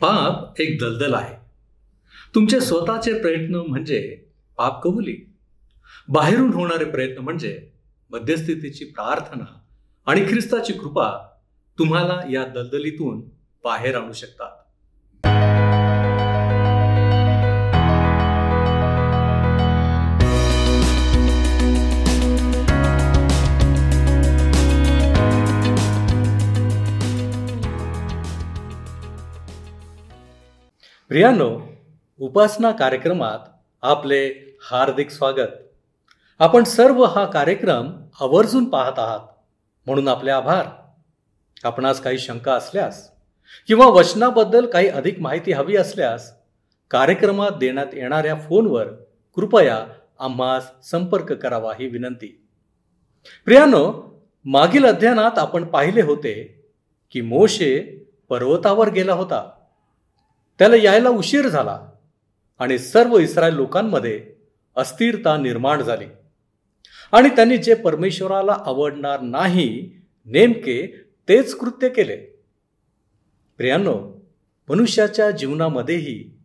पाप एक दलदल आहे. तुमचे स्वतःचे प्रयत्न म्हणजे पाप कबुली. बाहेरून होणारे प्रयत्न म्हणजे मध्यस्थितीची प्रार्थना आणि ख्रिस्ताची कृपा तुम्हाला या दलदलीतून बाहेर आणू शकतात. प्रियानो उपासना कार्यक्रमात आपले हार्दिक स्वागत. आपण सर्व हा कार्यक्रम आवर्जून पाहत आहात. म्हणून आपले आभार. आपणास काही शंका असल्यास किंवा वचनाबद्दल काही अधिक माहिती हवी असल्यास कार्यक्रमात देण्यात येणाऱ्या फोनवर कृपया आम्हास संपर्क करावा ही विनंती. प्रियानो मागील अध्ययनात आपण पाहिले होते की मोशे पर्वतावर गेला होता. त्याला यायला उशीर झाला आणि सर्व इस्रायल लोकांमध्ये अस्थिरता निर्माण झाली. आणि त्यांनी जे परमेश्वराला आवडणार नाही नेमके तेच कृत्य केले. प्रियांनो मनुष्याच्या जीवनामध्येही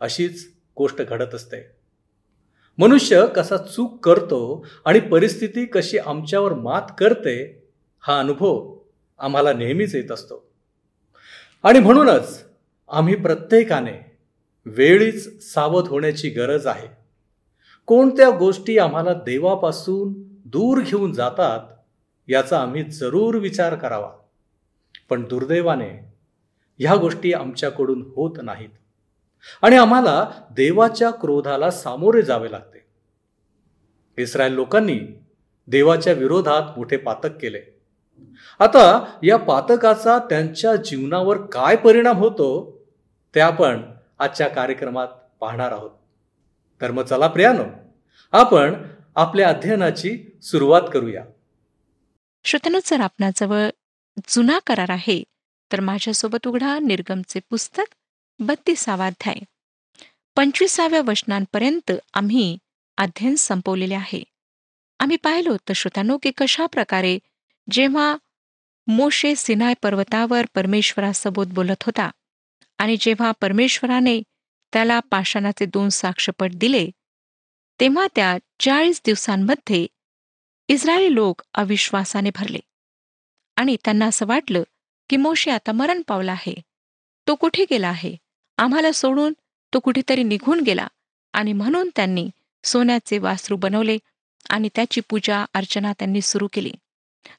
अशीच गोष्ट घडत असते. मनुष्य कसा चूक करतो आणि परिस्थिती कशी आमच्यावर मात करते हा अनुभव आम्हाला नेहमीच येत असतो. आणि म्हणूनच आम्ही प्रत्येकाने वेळीच सावध होण्याची गरज आहे. कोणत्या गोष्टी आम्हाला देवापासून दूर घेऊन जातात याचा आम्ही जरूर विचार करावा. पण दुर्दैवाने ह्या गोष्टी आमच्याकडून होत नाहीत. आणि आम्हाला देवाच्या क्रोधाला सामोरे जावे लागते. इस्रायल लोकांनी देवाच्या विरोधात मोठे पातक केले. आता या पातकाचा त्यांच्या जीवनावर काय परिणाम होतो ते आपण आजच्या कार्यक्रमात पाहणार आहोत. तर मग चला प्रियानो आपण आपल्या अध्ययनाची सुरुवात करूया. श्रोत्यानो जर आपणाजवळ जुना करार आहे तर माझ्यासोबत उघडा निर्गमचे पुस्तक बत्तीसावाध्याय पंचवीसाव्या वचनांपर्यंत आम्ही अध्ययन संपवलेले आहे. आम्ही पाहिलो तर श्रोत्यानो की कशा प्रकारे जेव्हा मोशे सिनाय पर्वतावर परमेश्वरासोबत बोलत होता आणि जेव्हा परमेश्वराने त्याला पाषाणाचे दोन साक्षपट दिले तेव्हा त्या चाळीस दिवसांमध्ये इस्रायली लोक अविश्वासाने भरले. आणि त्यांना असं वाटलं की मोशे आता मरण पावला आहे. तो कुठे गेला आहे? आम्हाला सोडून तो कुठेतरी निघून गेला. आणि म्हणून त्यांनी सोन्याचे वासरू बनवले आणि त्याची पूजा अर्चना त्यांनी सुरू केली.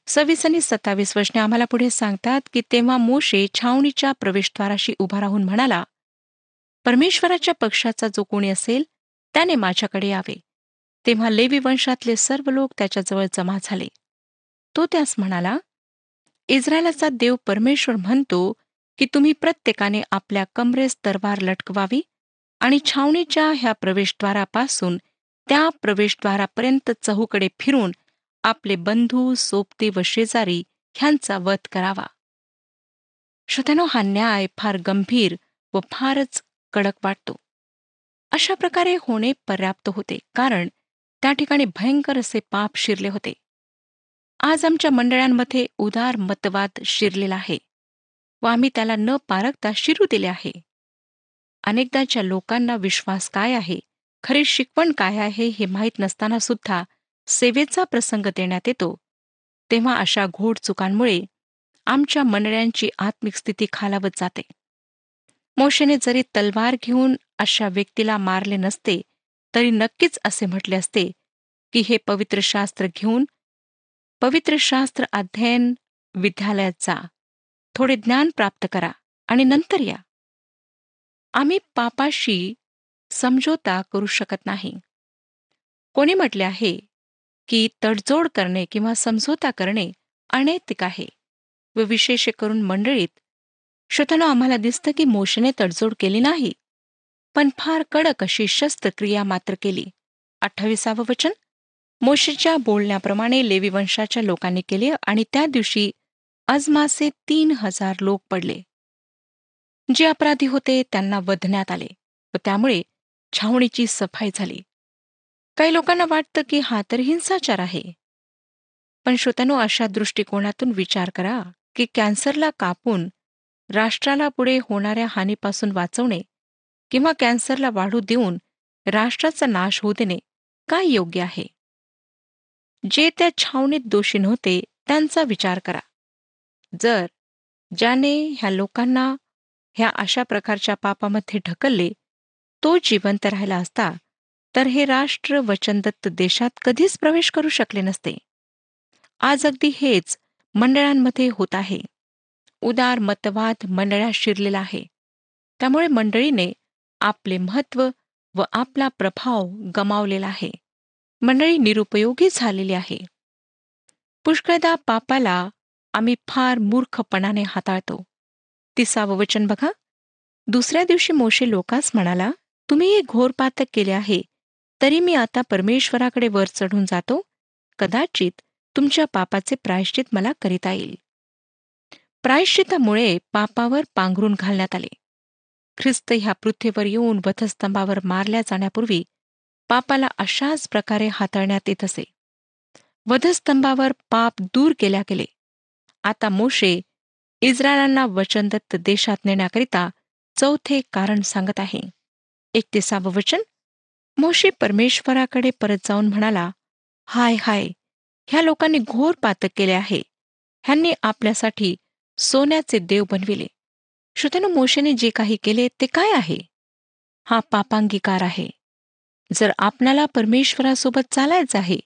सव्वीस आणि सत्तावीस वचने आम्हाला पुढे सांगतात की तेव्हा मोशे छावणीच्या प्रवेशद्वाराशी उभा राहून म्हणाला परमेश्वराच्या पक्षाचा जो कोणी असेल त्याने माझ्याकडे यावे. तेव्हा लेवी वंशातले सर्व लोक त्याच्याजवळ जमा झाले. तो त्यास म्हणाला इस्रायलाचा देव परमेश्वर म्हणतो की तुम्ही प्रत्येकाने आपल्या कमरेस तरवार लटकवावी आणि छावणीच्या ह्या प्रवेशद्वारापासून त्या प्रवेशद्वारापर्यंत चहूकडे फिरून आपले बंधू सोबते व शेजारी ह्यांचा वध करावा. श्रोत्यानो हा न्याय फार गंभीर व फारच कडक वाटतो. अशा प्रकारे होणे पर्याप्त होते कारण त्या ठिकाणी भयंकर असे पाप शिरले होते. आज आमच्या मंडळांमध्ये उदार मतवाद शिरलेला आहे व आम्ही त्याला न पारखता शिरू दिले आहे. अनेकदाच्या लोकांना विश्वास काय आहे खरी शिकवण काय आहे हे माहीत नसताना सुद्धा सेवेचा प्रसंग देण्यात येतो. तेव्हा अशा घोड चुकांमुळे आमच्या मंडळ्यांची आत्मिक स्थिती खालावत जाते. मोशेने जरी तलवार घेऊन अशा व्यक्तीला मारले नसते तरी नक्कीच असे म्हटले असते की हे पवित्र शास्त्र घेऊन पवित्र शास्त्र अध्ययन विद्यालयात जा. थोडे ज्ञान प्राप्त करा आणि नंतर या. आम्ही पापाशी समझोता करू शकत नाही. कोणी म्हटले आहे की तडजोड करणे किंवा समझोता करणे अनैतिक आहे. व विशेष करून मंडळीत श्रोतानो आम्हाला दिसतं की मोशने तडजोड केली नाही पण फार कडक अशी शस्त्रक्रिया मात्र केली. अठ्ठावीसावं वचन मोशेच्या बोलण्याप्रमाणे लेवी वंशाच्या लोकांनी केले आणि त्या दिवशी अजमासे तीन हजार लोक पडले. जे अपराधी होते त्यांना वधण्यात आले व त्यामुळे छावणीची सफाई झाली. काही लोकांना वाटतं की हा तर हिंसाचार आहे. पण श्रोत्यानो अशा दृष्टिकोनातून विचार करा की कॅन्सरला कापून राष्ट्राला पुढे होणाऱ्या हानीपासून वाचवणे किंवा कॅन्सरला वाढू देऊन राष्ट्राचा नाश होऊ देणे काय योग्य आहे? जे त्या छावणीत दोषी नव्हते त्यांचा विचार करा. जर ज्याने ह्या लोकांना ह्या अशा प्रकारच्या पापामध्ये ढकलले तो जिवंत राहिला असता तर हे राष्ट्र वचनदत्त देशात कधीच प्रवेश करू शकले नसते. आज अगदी हेच मंडळांमध्ये होत आहे. उदार मतवाद मंडळात शिरलेला आहे. त्यामुळे मंडळीने आपले महत्त्व व आपला प्रभाव गमावलेला आहे. मंडळी निरुपयोगी झालेली आहे. पुष्कळदा पापाला आम्ही फार मूर्खपणाने हाताळतो. तिसावं वचन बघा. दुसऱ्या दिवशी मोशे लोकांस म्हणाला तुम्ही हे घोर पातक केले आहे. तरी मी आता परमेश्वराकडे वर चढून जातो. कदाचित तुमच्या पापाचे प्रायश्चित मला करिता येईल. प्रायश्चितामुळे पापावर पांघरून घालण्यात आले. ख्रिस्त ह्या पृथ्वीवर येऊन वधस्तंभावर मारल्या जाण्यापूर्वी पापाला अशाच प्रकारे हाताळण्यात येत असे. वधस्तंभावर पाप दूर केल्या गेले. आता मोशे इस्रायलांना वचनदत्त देशात नेण्याकरिता चौथे कारण सांगत आहे. एकतीसावं वचन मोशे परमेश्वराकडे परत जाऊन म्हणाला हाय हाय ह्या लोकांनी घोर पातक केले आहे. ह्यांनी आपल्यासाठी सोन्याचे देव बनविले. श्रोत्यानो मोशेने जे काही केले ते काय आहे? हा पापांगीकार आहे. जर आपणाला परमेश्वरासोबत चालायचं आहे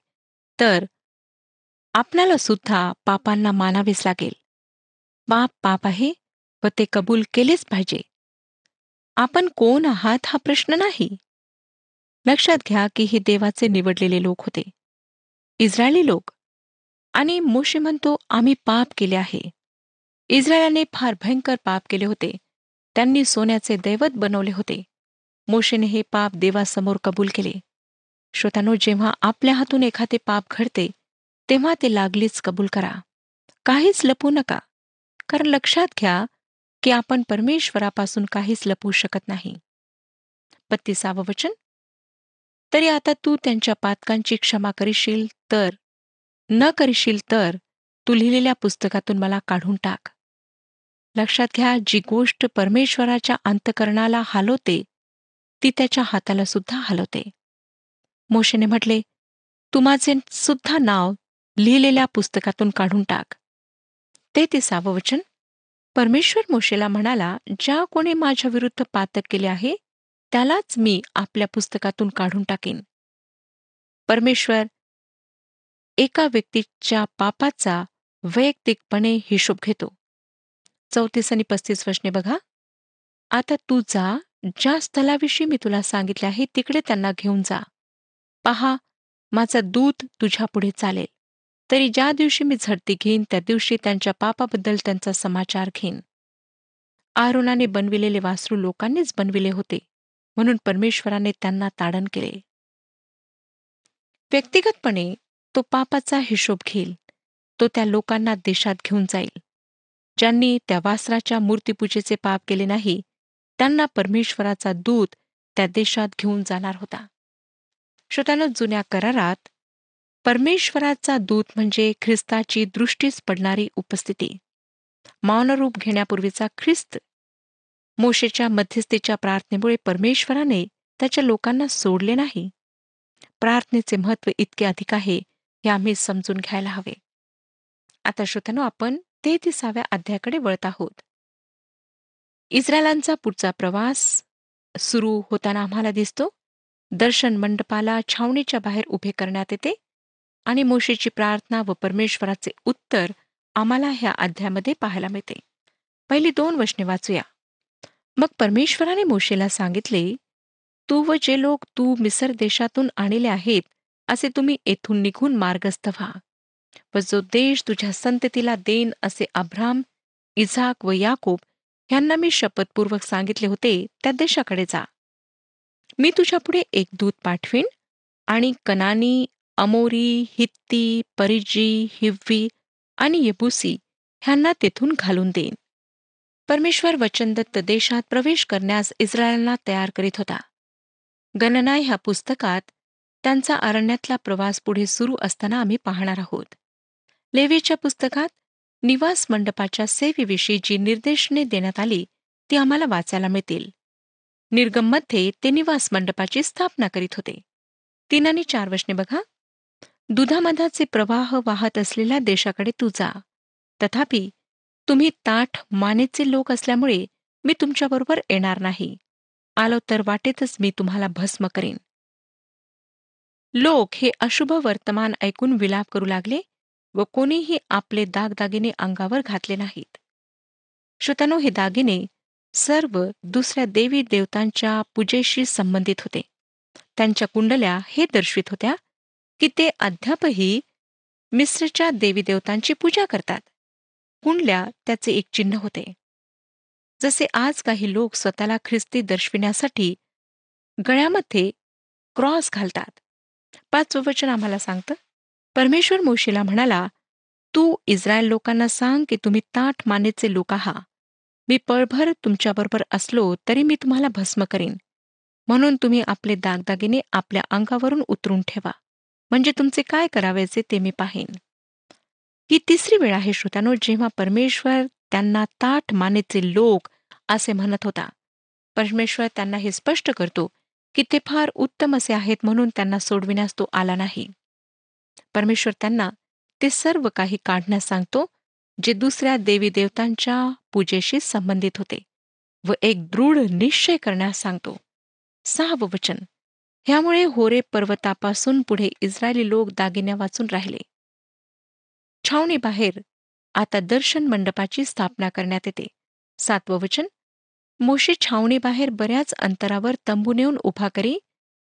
तर आपणाला सुद्धा पापांना मानावेच लागेल. पाप पाप आहे व ते कबूल केलेच पाहिजे. आपण कोण आहात हा प्रश्न नाही. लक्षात घ्या की हे देवाचे निवडलेले लोक होते. इस्रायली लोक. आणि मोशे म्हणतो आम्ही पाप केले आहे. इस्रायलाने फार भयंकर पाप केले होते. त्यांनी सोन्याचे दैवत बनवले होते. मोशेने हे पाप देवासमोर कबूल केले. श्रोतानो जेव्हा आपल्या हातून एखादे पाप घडते तेव्हा ते लागलीच कबूल करा. काहीच लपू नका. कारण लक्षात घ्या की आपण परमेश्वरापासून काहीच लपवू शकत नाही. बत्तीसावं वचन. तरी आता तू त्यांच्या पातकांची क्षमा करशील तर न करशील तर तू लिहिलेल्या पुस्तकातून मला काढून टाक. लक्षात घ्या जी गोष्ट परमेश्वराच्या अंतकरणाला हलवते ती त्याच्या हाताला सुद्धा हलवते. मोशेने म्हटले तू माझे सुद्धा नाव लिहिलेल्या पुस्तकातून काढून टाक. ते तिसावं वचन? परमेश्वर मोशेला म्हणाला ज्या कोणी माझ्या विरुद्ध पातक केले आहे त्यालाच मी आपल्या पुस्तकातून काढून टाकेन. परमेश्वर एका व्यक्तीच्या पापाचा वैयक्तिकपणे हिशोब घेतो. चौतीस आणि पस्तीस वचने बघा. आता तू जा ज्या स्थलाविषयी मी तुला सांगितले आहे तिकडे त्यांना घेऊन जा. पहा माझा दूत तुझ्या पुढे चालेल. तरी ज्या दिवशी मी झडती घेईन त्या दिवशी त्यांच्या पापाबद्दल त्यांचा समाचार घेईन. आरोनाने बनविलेले वासरू लोकांनीच बनविले होते. म्हणून परमेश्वराने त्यांना ताडण केले. व्यक्तिगतपणे तो पापाचा हिशोब घेईल. तो त्या लोकांना देशात घेऊन जाईल. ज्यांनी त्या वासराच्या मूर्तीपूजेचे पाप केले नाही त्यांना परमेश्वराचा दूत त्या देशात घेऊन जाणार होता. श्रोत्यानं जुन्या करारात परमेश्वराचा दूत म्हणजे ख्रिस्ताची दृष्टीच पडणारी उपस्थिती. मौनरूप घेण्यापूर्वीचा ख्रिस्त मोशेच्या मध्यस्थीच्या प्रार्थनेमुळे परमेश्वराने त्याच्या लोकांना सोडले नाही. प्रार्थनेचे महत्त्व इतके अधिक आहे हे आम्ही समजून घ्यायला हवे. आता श्रोत्यानो आपण तेहतीसाव्या अध्यायाकडे वळत आहोत. इस्रायलांचा पुढचा प्रवास सुरू होताना आम्हाला दिसतो. दर्शन मंडपाला छावणीच्या बाहेर उभे करण्यात येते आणि मोशेची प्रार्थना व परमेश्वराचे उत्तर आम्हाला ह्या अध्यायामध्ये पाहायला मिळते. पहिली दोन वचने वाचूया. मग परमेश्वराने मोशेला सांगितले तू व जे लोक तू मिसर देशातून आणले आहेत असे तुम्ही येथून निघून मार्गस्थ व्हा. व जो देश तुझ्या संततीला देन असे अब्राम इझाक व याकोब यांना मी शपथपूर्वक सांगितले होते त्या देशाकडे जा. मी तुझ्यापुढे एक दूत पाठवीन आणि कनानी अमोरी हित्ती परिजी हिव्वी आणि येबुसी ह्यांना तेथून घालून देईन. परमेश्वर वचनदत्त देशात प्रवेश करण्यास इस्रायलला तयार करीत होता. गणना ह्या पुस्तकात त्यांचा अरण्यातला प्रवास पुढे सुरू असताना आम्ही पाहणार आहोत. लेवीच्या पुस्तकात निवास मंडपाच्या सेवेविषयी जी निर्देशने देण्यात आली ती आम्हाला वाचायला मिळतील. निर्गममध्ये ते निवास मंडपाची स्थापना करीत होते. तीन आणि चार वशने बघा. दुधामधाचे प्रवाह वाहत असलेल्या देशाकडे तू जा. तथापि तुम्ही ताठ मानेचे लोक असल्यामुळे मी तुमच्याबरोबर येणार नाही. आलो तर वाटेतच मी तुम्हाला भस्म करेन. लोक हे अशुभ वर्तमान ऐकून विलाप करू लागले व कोणीही आपले दागदागिने अंगावर घातले नाहीत. श्रोतानो हे दागिने सर्व दुसऱ्या देवी देवतांच्या पूजेशी संबंधित होते. त्यांच्या कुंडल्या हे दर्शवित होत्या की ते अद्यापही मिस्रच्या देवी देवतांची पूजा करतात. कुंडल्या त्याचे एक चिन्ह होते. जसे आज काही लोक स्वतःला ख्रिस्ती दर्शविण्यासाठी गळ्यामध्ये क्रॉस घालतात. पाच वचन आम्हाला सांगतं परमेश्वर मोशीला म्हणाला तू इस्रायल लोकांना सांग की तुम्ही ताठ मानेचे लोक आहात. मी पळभर तुमच्याबरोबर असलो तरी मी तुम्हाला भस्म करीन. म्हणून तुम्ही आपले दागदागिने आपल्या अंगावरून उतरून ठेवा. म्हणजे तुमचे काय करावायचे ते मी पाहेन. ही तिसरी वेळ आहे श्रोत्यानो जेव्हा परमेश्वर त्यांना ताठ मानेचे लोक असे म्हणत होता. परमेश्वर त्यांना हे स्पष्ट करतो की ते फार उत्तम असे आहेत म्हणून त्यांना सोडविण्यास तो आला नाही. परमेश्वर त्यांना ते सर्व काही काढण्यास सांगतो जे दुसऱ्या देवी देवतांच्या पूजेशी संबंधित होते व एक दृढ निश्चय करण्यास सांगतो. सहावं वचन. ह्यामुळे होरे पर्वतापासून पुढे इस्रायली लोक दागिन्या वाचून राहिले. छावणीबाहेर आता दर्शन मंडपाची स्थापना करण्यात येते. सातवं वचन. मोशी छावणीबाहेर बऱ्याच अंतरावर तंबू नेऊन उभा करी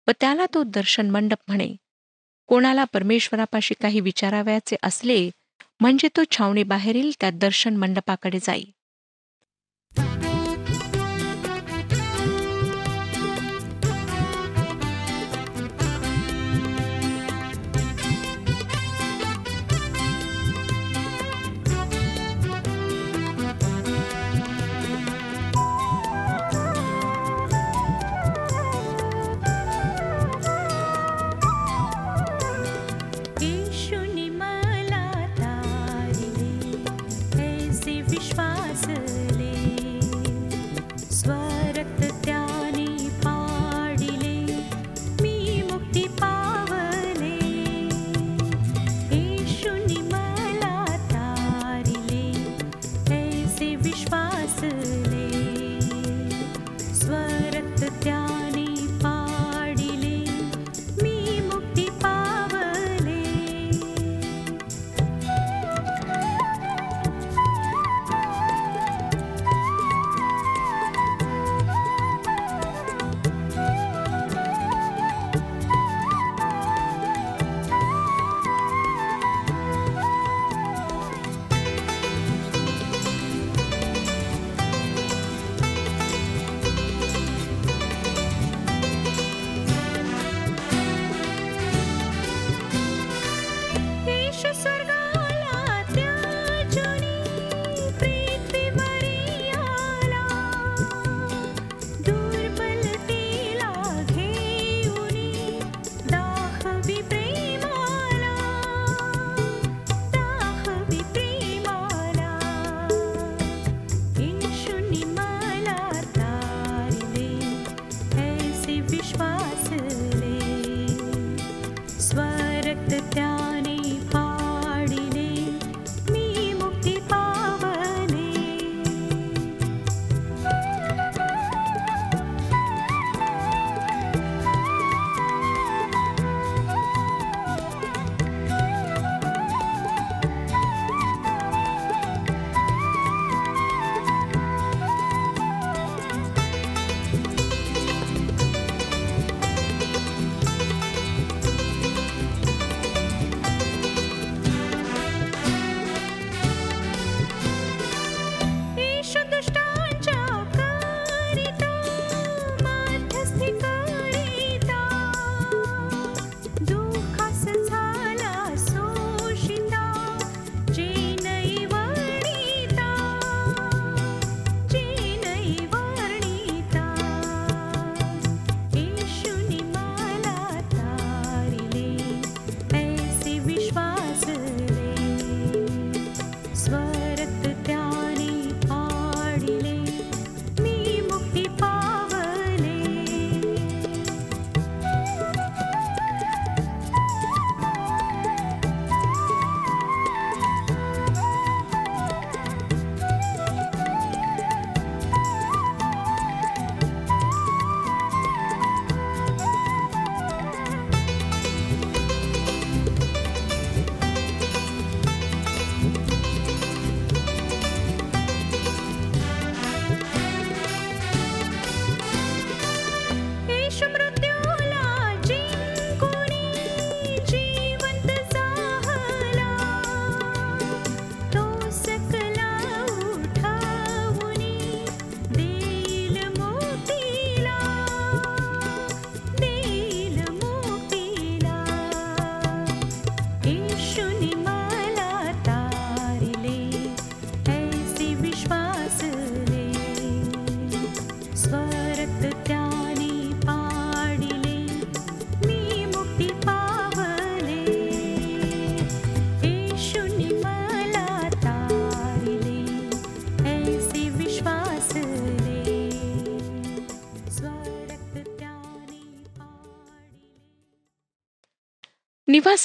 व त्याला तो दर्शन मंडप म्हणे. कोणाला परमेश्वरापाशी काही विचारावयाचे असले म्हणजे तो छावणीबाहेरील त्या दर्शन मंडपाकडे जाई. प्यार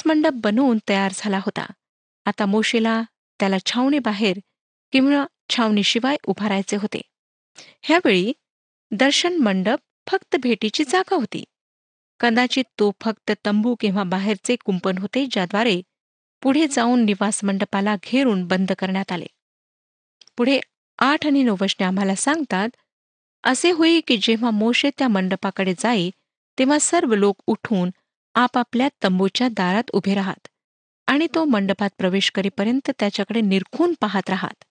निवास मंडप बनवून तयार झाला होता. आता मोशेला त्याला छावणी बाहेर किंवा छावणीशिवाय उभारायचे होते. ह्यावेळी दर्शन मंडप फक्त भेटीची जागा होती. कदाचित तो फक्त तंबू किंवा बाहेरचे कुंपण होते ज्याद्वारे पुढे जाऊन निवास मंडपाला घेरून बंद करण्यात आले. पुढे आठ आणि नऊ वचने आम्हाला सांगतात असे होई की जेव्हा मोशे त्या मंडपाकडे जाई तेव्हा सर्व लोक उठून आपापल्या तंबूच्या दारात उभे राहत आणि तो मंडपात प्रवेश करीपर्यंत त्याच्याकडे निरखून पाहत राहत.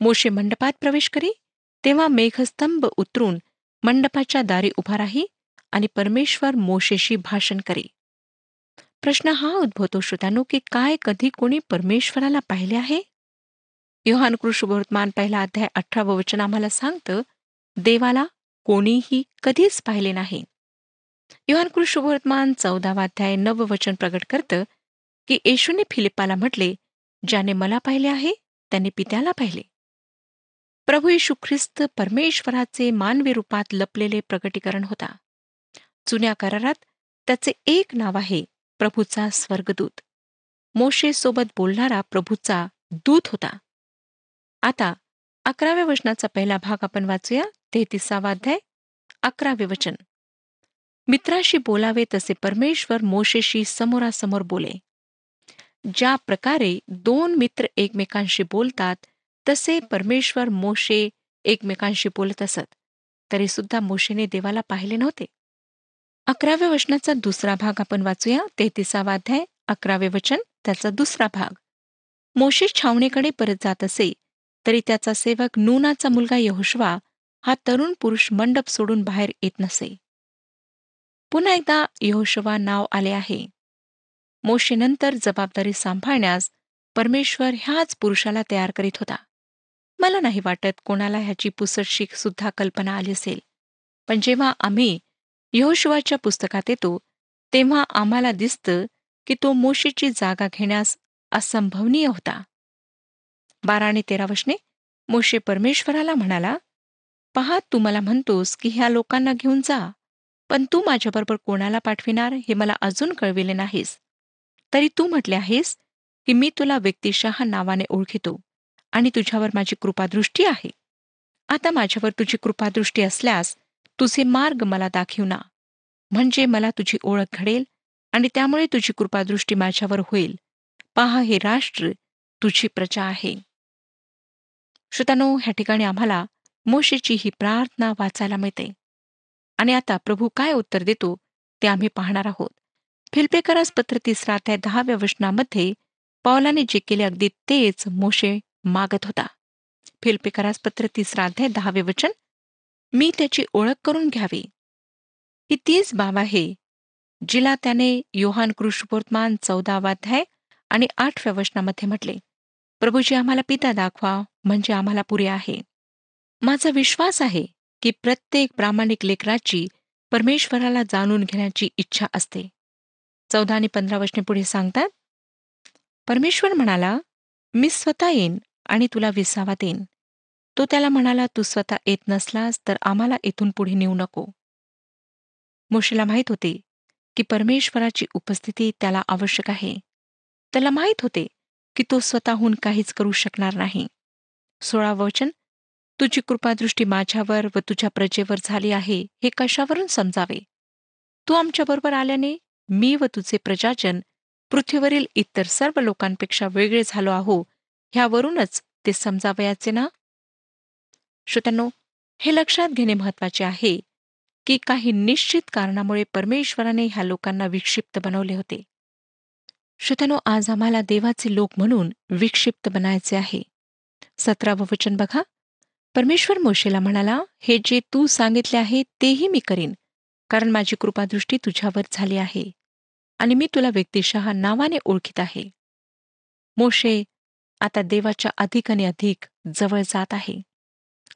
मोशे मंडपात प्रवेश करी तेव्हा मेघस्तंभ उतरून मंडपाच्या दारी उभा राही आणि परमेश्वर मोशेशी भाषण करी. प्रश्न हा उद्भवतो श्रोत्यानो की काय कधी कोणी परमेश्वराला पाहिले आहे? योहान कृष्णवर्तमान पहिला अध्याय अठरावं वचन आम्हाला सांगतं देवाला कोणीही कधीच पाहिले नाही. योहान कृष्णवर्तमान चौदावा अध्याय नव वचन करतं की येशूने फिलिप्पाला म्हटले ज्याने मला पाहिले आहे त्याने पित्याला पाहिले. प्रभू येशू ख्रिस्त परमेश्वराचे मानवी रूपात लपलेले प्रकटीकरण होता. जुन्या करारात त्याचे एक नाव आहे प्रभूचा स्वर्गदूत. मोशे सोबत बोलणारा प्रभूचा दूत होता. आता अकराव्या वचनाचा पहिला भाग आपण वाचूया तेहतीसावा अध्याय अकरावे वचन. मित्राशी बोलावे तसे परमेश्वर मोशेशी समोरासमोर बोले. ज्या प्रकारे दोन मित्र एकमेकांशी बोलतात तसे परमेश्वर मोशे एकमेकांशी बोलत असत. तरी सुद्धा मोशेने देवाला पाहिले नव्हते. अकराव्या वचनाचा दुसरा भाग आपण वाचूया. तेहतीसावा अध्याय अकरावे वचन त्याचा दुसरा भाग. मोशे छावणीकडे परत जात असे तरी त्याचा सेवक नूनाचा मुलगा यहोशवा हा तरुण पुरुष मंडप सोडून बाहेर येत नसे. पुन्हा एकदा यहोशवा नाव आले आहे. मोशेनंतर जबाबदारी सांभाळण्यास परमेश्वर ह्याच पुरुषाला तयार करीत होता. मला नाही वाटत कोणाला ह्याची पुसटशीक सुद्धा कल्पना आली असेल. पण जेव्हा आम्ही यहोशवाच्या पुस्तकात येतो तेव्हा आम्हाला दिसतं की तो मोशीची जागा घेण्यास असंभवनीय होता. बारा आणि तेरा वशने मोशे परमेश्वराला म्हणाला पहा तू मला म्हणतोस की ह्या लोकांना घेऊन जा. पण तू माझ्याबरोबर कोणाला पाठविणार हे मला अजून कळविले नाहीस. तरी तू म्हटले आहेस की मी तुला व्यक्तिशः नावाने ओळखितो आणि तुझ्यावर माझी कृपादृष्टी आहे. आता माझ्यावर तुझी कृपादृष्टी असल्यास तुझे मार्ग मला दाखव ना. म्हणजे मला तुझी ओळख घडेल आणि त्यामुळे तुझी कृपादृष्टी माझ्यावर होईल. पहा हे राष्ट्र तुझी प्रजा आहे. श्रोतानो ह्या ठिकाणी आम्हाला मोशेची ही प्रार्थना वाचायला मिळते. आणि आता प्रभू काय उत्तर देतो ते आम्ही पाहणार आहोत. फिल्पेकरास पत्र तिसरा त्या दहाव्या वचनामध्ये पौलाने जे केले अगदी तेच मोशे मागत होता. फिल्पेकरास पत्र तिसरा अध्याय दहावे वचन मी त्याची ओळख करून घ्यावी. ही तीच बाब आहे जिला त्याने योहान कृष्णवर्तमान चौदावाध्याय आणि आठव्या वचनामध्ये म्हटले प्रभूजी आम्हाला पिता दाखवा म्हणजे आम्हाला पुरे आहे. माझा विश्वास आहे की प्रत्येक प्रामाणिक लेकराची परमेश्वराला जाणून घेण्याची इच्छा असते. चौदा आणि पंधरा वचने पुढे सांगतात परमेश्वर म्हणाला मी स्वतः येईन आणि तुला विसावा देईन. तो त्याला म्हणाला तू स्वतः येत नसलास तर आम्हाला इथून पुढे नेऊ नको. मोशीला माहीत होते की परमेश्वराची उपस्थिती त्याला आवश्यक आहे. त्याला माहीत होते की तो स्वतःहून काहीच करू शकणार नाही. सोळा वचन तुझी कृपादृष्टी माझ्यावर व तुझ्या प्रजेवर झाली आहे हे कशावरून समजावे? तू आमच्याबरोबर आल्याने मी व तुझे प्रजाजन पृथ्वीवरील इतर सर्व लोकांपेक्षा वेगळे झालो आहो ह्यावरूनच ते समजावयाचे ना? श्रोत्यांनो हे लक्षात घेणे महत्त्वाचे आहे की काही निश्चित कारणामुळे परमेश्वराने ह्या लोकांना विक्षिप्त बनवले होते. श्रोत्यानो आज आम्हाला देवाचे लोक म्हणून विक्षिप्त बनायचे आहे. सतरावं वचन बघा. परमेश्वर मोशेला म्हणाला हे जे तू सांगितले आहे तेही मी करीन कारण माझी कृपादृष्टी तुझ्यावर झाली आहे आणि मी तुला व्यक्तिशः नावाने ओळखीत आहे. मोशे आता देवाच्या अधिक आणि अधिक जवळ जात आहे.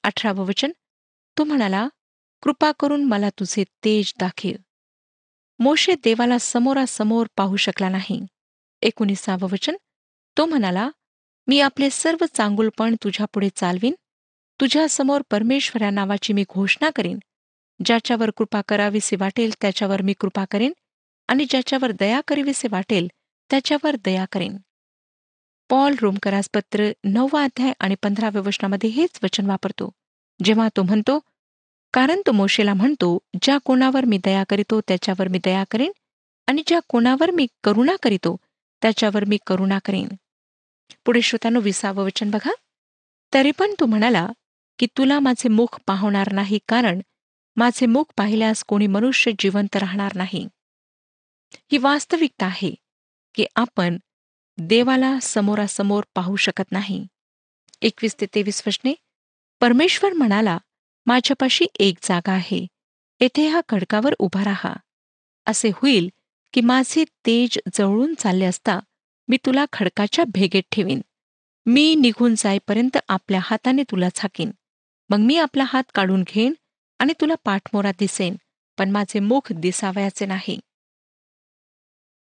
अठरावं वचन तो म्हणाला कृपा करून मला तुझे तेज दाखव. मोशे देवाला समोरासमोर पाहू शकला नाही. एकोणीसावं वचन तो म्हणाला मी आपले सर्व चांगुलपण तुझ्यापुढे चालवीन तुझ्यासमोर परमेश्वरा नावाची मी घोषणा करीन. ज्याच्यावर कृपा करावीसे वाटेल त्याच्यावर मी कृपा करेन. आणि ज्याच्यावर दया करीवीसे वाटेल त्याच्यावर दया करेन. पॉल रोमकरास पत्र नववा अध्याय आणि पंधराव्या वचनामध्ये हेच वचन वापरतो. जेव्हा तो म्हणतो कारण तो मोशेला म्हणतो ज्या कोणावर मी दया करीतो त्याच्यावर मी दया करेन. आणि ज्या कोणावर मी करुणा करीतो त्याच्यावर मी करुणा करेन. पुढे श्रोत्यानो विसावं वचन बघा. तरी पण तू म्हणाला की तुला माझे मुख पाहणार नाही कारण माझे मुख पाहिल्यास कोणी मनुष्य जिवंत राहणार नाही. ही वास्तविकता आहे की आपण देवाला समोरासमोर पाहू शकत नाही. एकवीस ते तेवीस वचने परमेश्वर म्हणाला माझ्यापाशी एक जागा आहे. येथे ह्या खडकावर उभा राहा. असे होईल की माझे तेज जवळून चालले असता मी तुला खडकाच्या भेगेत ठेवीन. मी निघून जाईपर्यंत आपल्या हाताने तुला झाकीन. मग मी आपला हात काढून घेईन आणि तुला पाठमोरा दिसेन पण माझे मुख दिसावयाचे नाही.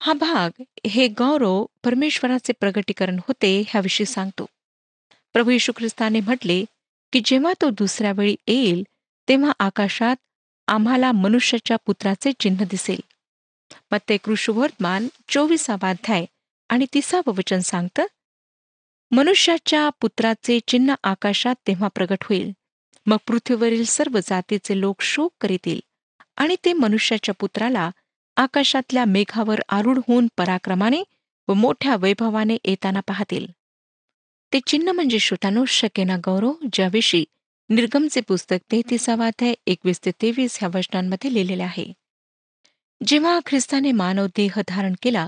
हा भाग हे गौरव परमेश्वराचे प्रगटीकरण होते ह्याविषयी सांगतो. प्रभू येशू ख्रिस्ताने म्हटले की जेव्हा तो दुसऱ्या वेळी येईल तेव्हा आकाशात आम्हाला मनुष्याच्या पुत्राचे चिन्ह दिसेल. मग ते कृषुवर्तमान चोवीसावा अध्याय आणि तिसावं वचन सांगतं मनुष्याच्या पुत्राचे चिन्ह आकाशात तेव्हा प्रगट होईल. मग पृथ्वीवरील सर्व जातीचे लोक शोक करीतील आणि ते मनुष्याच्या पुत्राला आकाशातल्या मेघावर आरूढ होऊन पराक्रमाने व मोठ्या वैभवाने येताना पाहतील. ते चिन्ह म्हणजे श्रोतानो शकेना गौरव ज्याविषयी निर्गमचे पुस्तक तेहतीसावा अध्याय एकवीस ते तेवीस ह्या वचनांमध्ये लिहिलेले आहे. जेव्हा ख्रिस्ताने मानव देह धारण केला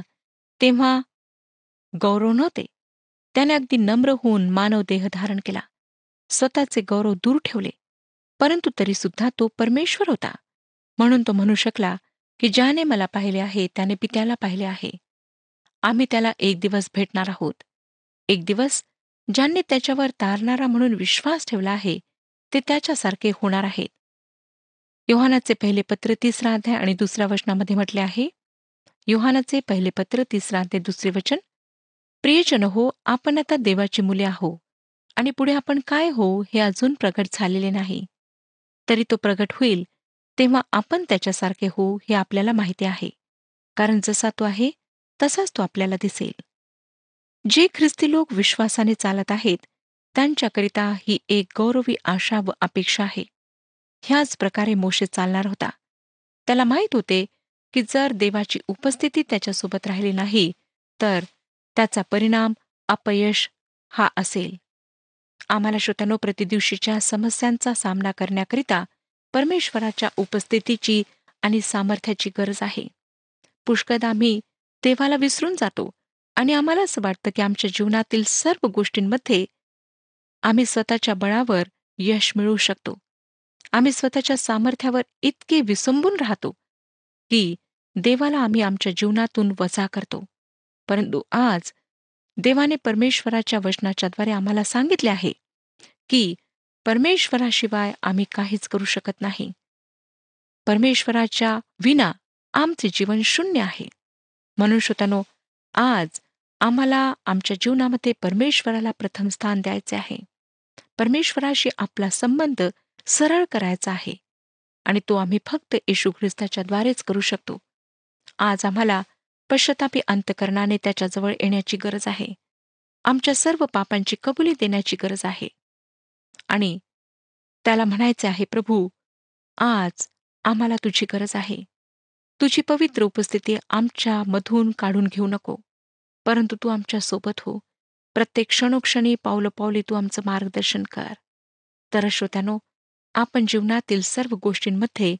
तेव्हा गौरव नव्हते. त्याने अगदी नम्र होऊन मानव देह धारण केला. स्वतःचे गौरव दूर ठेवले. परंतु तरी सुद्धा तो परमेश्वर होता. म्हणून तो म्हणू शकला की ज्याने मला पाहिले आहे त्याने पित्याला पाहिले आहे. आम्ही त्याला एक दिवस भेटणार आहोत. एक दिवस ज्यांनी त्याच्यावर तारणारा म्हणून विश्वास ठेवला आहे ते त्याच्यासारखे होणार आहेत. योहानाचे पहिले पत्र तिसरा अध्याय आणि दुसऱ्या वचनामध्ये म्हटले आहे योहानाचे पहिले पत्र तिसरा अध्याय दुसरे वचन प्रियजन हो आपण आता देवाची मुले आहो. आणि पुढे आपण काय होऊ हे अजून प्रगट झालेले नाही. तरी तो प्रगट होईल तेव्हा आपण त्याच्यासारखे होऊ हे आपल्याला माहिती आहे. कारण जसा तो आहे तसाच तो आपल्याला दिसेल. जे ख्रिस्ती लोक विश्वासाने चालत आहेत त्यांच्याकरिता ही एक गौरवी आशा व अपेक्षा आहे. ह्याच प्रकारे मोशे चालणार होता. त्याला माहीत होते की जर देवाची उपस्थिती त्याच्यासोबत राहिली नाही तर त्याचा परिणाम अपयश हा असेल. आम्हाला श्रोत्यानो प्रतिदिवशीच्या समस्यांचा सामना करण्याकरिता परमेश्वराच्या उपस्थितीची आणि सामर्थ्याची गरज आहे. पुष्कद आम्ही देवाला विसरून जातो आणि आम्हाला असं वाटतं की आमच्या जीवनातील सर्व गोष्टींमध्ये आम्ही स्वतःच्या बळावर यश मिळवू शकतो. आम्ही स्वतःच्या सामर्थ्यावर इतके विसंबून राहतो की देवाला आम्ही आमच्या जीवनातून वजा करतो. परंतु आज देवाने परमेश्वराच्या वचनाच्याद्वारे आम्हाला सांगितले आहे की परमेश्वराशिवाय आम्ही काहीच करू शकत नाही. परमेश्वराच्या विना आमचे जीवन शून्य आहे. म्हणून श्रोतानो आज आम्हाला आमच्या जीवनामध्ये परमेश्वराला प्रथम स्थान द्यायचे आहे. परमेश्वराशी आपला संबंध सरळ करायचा आहे आणि तो आम्ही फक्त येशू ख्रिस्ताच्या द्वारेच करू शकतो. आज आम्हाला पश्चातापी अंतकरणाने त्याच्याजवळ येण्याची गरज आहे. आमच्या सर्व पापांची कबुली देण्याची गरज आहे. आणि त्याला म्हणायचे आहे प्रभू आज आम्हाला तुझी गरज आहे. तुझी पवित्र उपस्थिती आमच्या मधून काढून घेऊ नको. परंतु तू आमच्यासोबत हो. प्रत्येक क्षणोक्षणी पावलं पावली तू आमचं मार्गदर्शन कर. तर श्रोत्यानो आपण जीवनातील सर्व गोष्टींमध्ये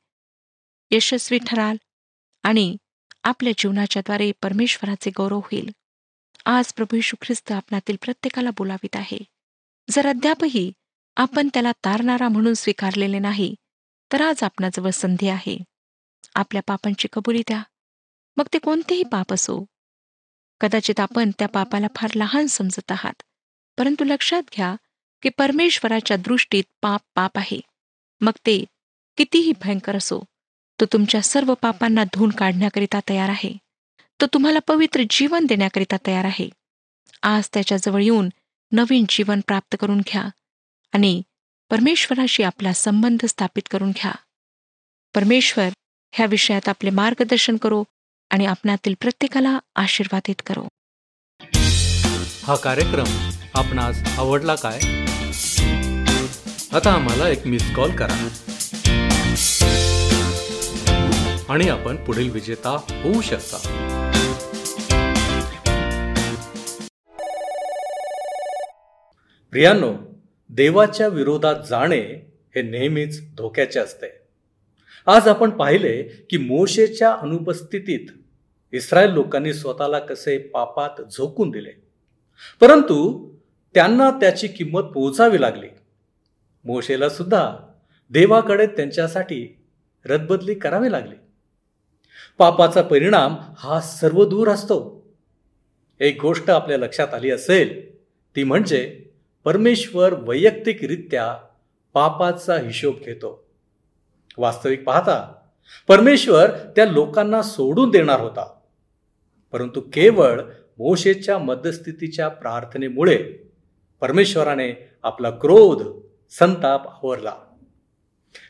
यशस्वी ठराल आणि आपल्या जीवनाच्याद्वारे परमेश्वराचे गौरव होईल. आज प्रभू यशू ख्रिस्त आपणातील प्रत्येकाला बोलावित आहे. जर अद्यापही आपण त्याला तारणारा म्हणून स्वीकारलेले नाही तर आज आपणाजवळ संधी आहे. आपल्या पापांची कबुली द्या. मग ते कोणतेही पाप असो. कदाचित आपण त्या पापाला फार लहान समजत आहात परंतु लक्षात घ्या की परमेश्वराच्या दृष्टीत पाप पाप आहे. मग ते कितीही भयंकर असो तो तुमच्या सर्व पापांना धुवून काढण्याकरिता तयार आहे. तो तुम्हाला पवित्र जीवन देण्याकरिता तयार आहे. आज त्याच्याजवळ येऊन नवीन जीवन प्राप्त करून घ्या आणि परमेश्वराशी आपला संबंध स्थापित करून घ्या. परमेश्वर ह्या विषयात आपले मार्गदर्शन करो आणि आपणातील प्रत्येकाला आशीर्वादित करो. हा कार्यक्रम आपणास आवडला काय? आता आम्हाला एक मिस कॉल करा. आणि आपण पुढील विजेता होऊ शकता. प्रियांनो देवाच्या विरोधात जाणे हे नेहमीच धोक्याचे असते. आज आपण पाहिले की मोशेच्या अनुपस्थितीत इस्रायल लोकांनी स्वतःला कसे पापात झोकून दिले. परंतु त्यांना त्याची किंमत पोहोचावी लागली. मोशेला सुद्धा देवाकडे त्यांच्यासाठी रदबदली करावी लागली. पापाचा परिणाम हा सर्व दूर असतो. एक गोष्ट आपल्या लक्षात आली असेल ती म्हणजे परमेश्वर वैयक्तिकरित्या पापाचा हिशोब घेतो. वास्तविक पाहता परमेश्वर त्या लोकांना सोडून देणार होता. परंतु केवळ मोशेच्या मध्यस्थितीच्या प्रार्थनेमुळे परमेश्वराने आपला क्रोध संताप आवरला.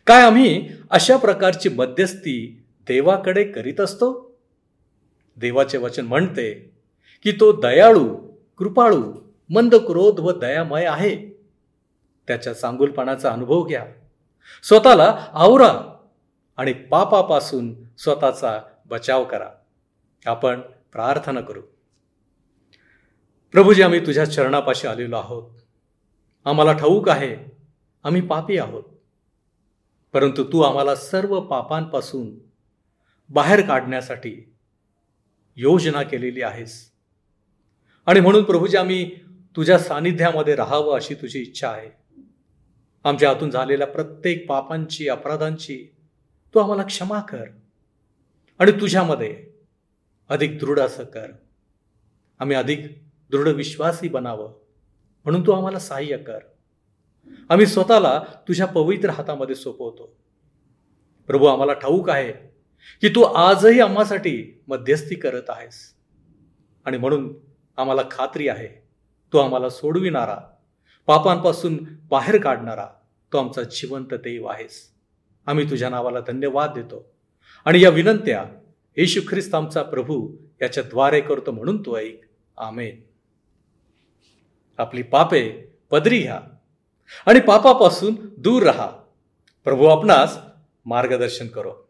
काय आम्ही अशा प्रकारची मध्यस्थी देवाकडे करीत असतो? देवाचे वचन म्हणते की तो दयाळू कृपाळू मंद क्रोध व दयामय आहे. त्याच्या चांगुलपणाचा अनुभव घ्या. स्वतःला आवरा आणि पापापासून स्वतःचा बचाव करा. आपण प्रार्थना करू. प्रभूजी आम्ही तुझ्या चरणापाशी आलेलो आहोत. आम्हाला ठाऊक आहे आम्ही पापी आहोत. परंतु तू आम्हाला सर्व पापांपासून बाहेर काढण्यासाठी योजना केलेली आहेस. आणि म्हणून प्रभूजी आम्ही तुझ्या सानिध्यामध्ये राहावं अशी तुझी इच्छा आहे. आमच्या हातून झालेल्या प्रत्येक पापांची अपराधांची तू आम्हाला क्षमा कर. आणि तुझ्यामध्ये अधिक दृढ असं कर. आम्ही अधिक दृढ विश्वासी बनावं म्हणून तू आम्हाला सहाय्य कर. आम्ही स्वतःला तुझ्या पवित्र हातामध्ये सोपवतो. प्रभू आम्हाला ठाऊक आहे की तू आजही आम्हासाठी मध्यस्थी करत आहेस. आणि म्हणून आम्हाला खात्री आहे तो आम्हाला सोडविणारा पापांपासून बाहेर काढणारा तो आमचा जिवंत देव आहेस. आम्ही तुझ्या नावाला धन्यवाद देतो. आणि या विनंत्या येशू ख्रिस्त आमचा प्रभू याच्या द्वारे करतो म्हणून तो ऐक. आमेन. आपली पापे पदरी घ्या आणि पापापासून दूर राहा. प्रभू आपणास मार्गदर्शन करो.